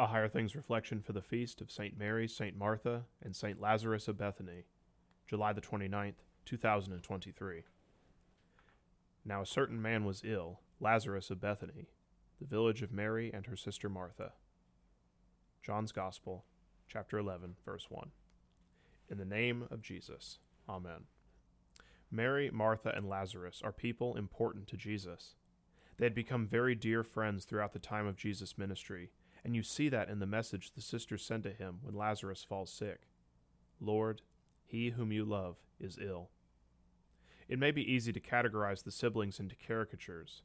A Higher Things reflection for the feast of St. Mary, St. Martha, and St. Lazarus of Bethany, July the 29th, 2023. Now a certain man was ill, Lazarus of Bethany, the village of Mary and her sister Martha. John's Gospel, chapter 11, verse 1. In the name of Jesus, Amen. Mary, Martha, and Lazarus are people important to Jesus. They had become very dear friends throughout the time of Jesus' ministry and you see that in the message the sisters send to him when Lazarus falls sick Lord, he whom you love is ill. It may be easy to categorize the siblings into caricatures.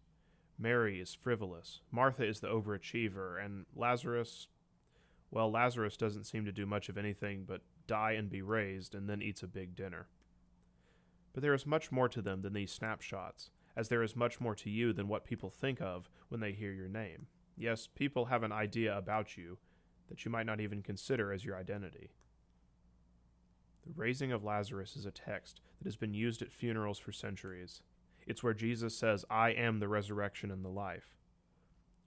Mary is frivolous, Martha is the overachiever, and Lazarus, well, Lazarus doesn't seem to do much of anything but die and be raised and then eats a big dinner. But there is much more to them than these snapshots, as there is much more to you than what people think of when they hear your name. Yes, people have an idea about you that you might not even consider as your identity. The raising of Lazarus is a text that has been used at funerals for centuries. It's where Jesus says, I am the resurrection and the life.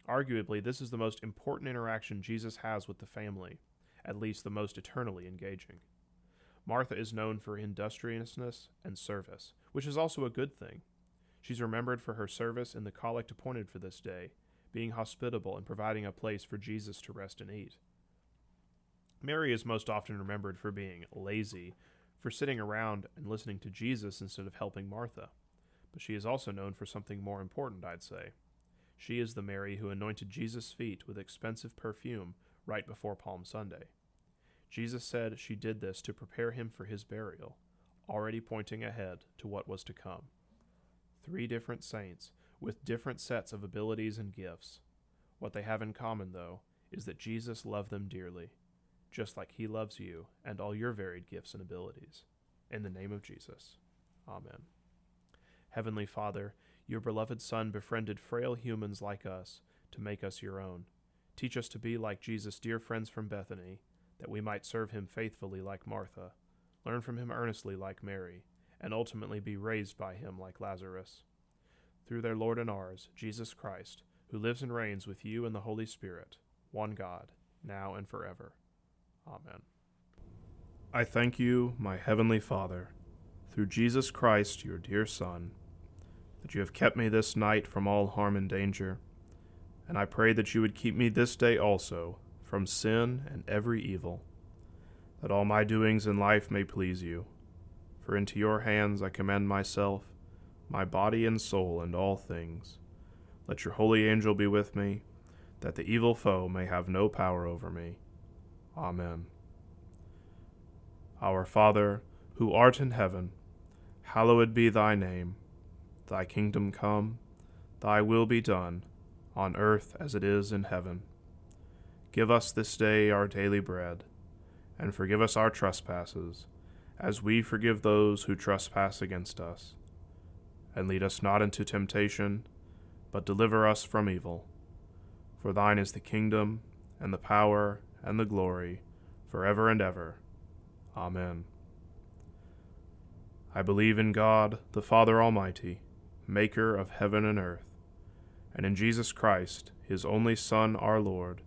Arguably, this is the most important interaction Jesus has with the family, at least the most eternally engaging. Martha is known for industriousness and service, which is also a good thing. She's remembered for her service in the collect appointed for this day, being hospitable and providing a place for Jesus to rest and eat. Mary is most often remembered for being lazy, for sitting around and listening to Jesus instead of helping Martha. But she is also known for something more important, I'd say. She is the Mary who anointed Jesus' feet with expensive perfume right before Palm Sunday. Jesus said she did this to prepare him for his burial, already pointing ahead to what was to come. Three different saints with different sets of abilities and gifts. What they have in common, though, is that Jesus loved them dearly, just like he loves you and all your varied gifts and abilities. In the name of Jesus. Amen. Heavenly Father, your beloved Son befriended frail humans like us to make us your own. Teach us to be like Jesus' dear friends from Bethany, that we might serve him faithfully like Martha, learn from him earnestly like Mary, and ultimately be raised by him like Lazarus through their Lord and ours, Jesus Christ, who lives and reigns with you in the Holy Spirit, one God, now and forever. Amen. I thank you, my heavenly Father, through Jesus Christ, your dear Son, that you have kept me this night from all harm and danger, and I pray that you would keep me this day also from sin and every evil, that all my doings in life may please you. For into your hands I commend myself my body and soul, and all things. Let your holy angel be with me, that the evil foe may have no power over me. Amen. Our Father, who art in heaven, hallowed be thy name. Thy kingdom come, thy will be done, on earth as it is in heaven. Give us this day our daily bread, and forgive us our trespasses, as we forgive those who trespass against us and lead us not into temptation, but deliver us from evil. For thine is the kingdom, and the power, and the glory, for ever and ever. Amen. I believe in God, the Father Almighty, maker of heaven and earth, and in Jesus Christ, his only Son, our Lord,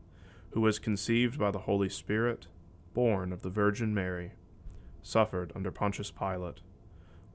who was conceived by the Holy Spirit, born of the Virgin Mary, suffered under Pontius Pilate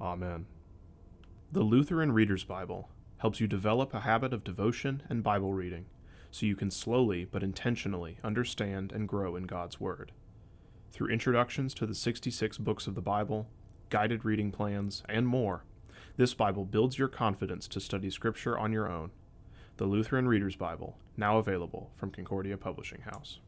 Amen. The Lutheran Reader's Bible helps you develop a habit of devotion and Bible reading so you can slowly but intentionally understand and grow in God's Word. Through introductions to the 66 books of the Bible, guided reading plans, and more, this Bible builds your confidence to study Scripture on your own. The Lutheran Reader's Bible, now available from Concordia Publishing House.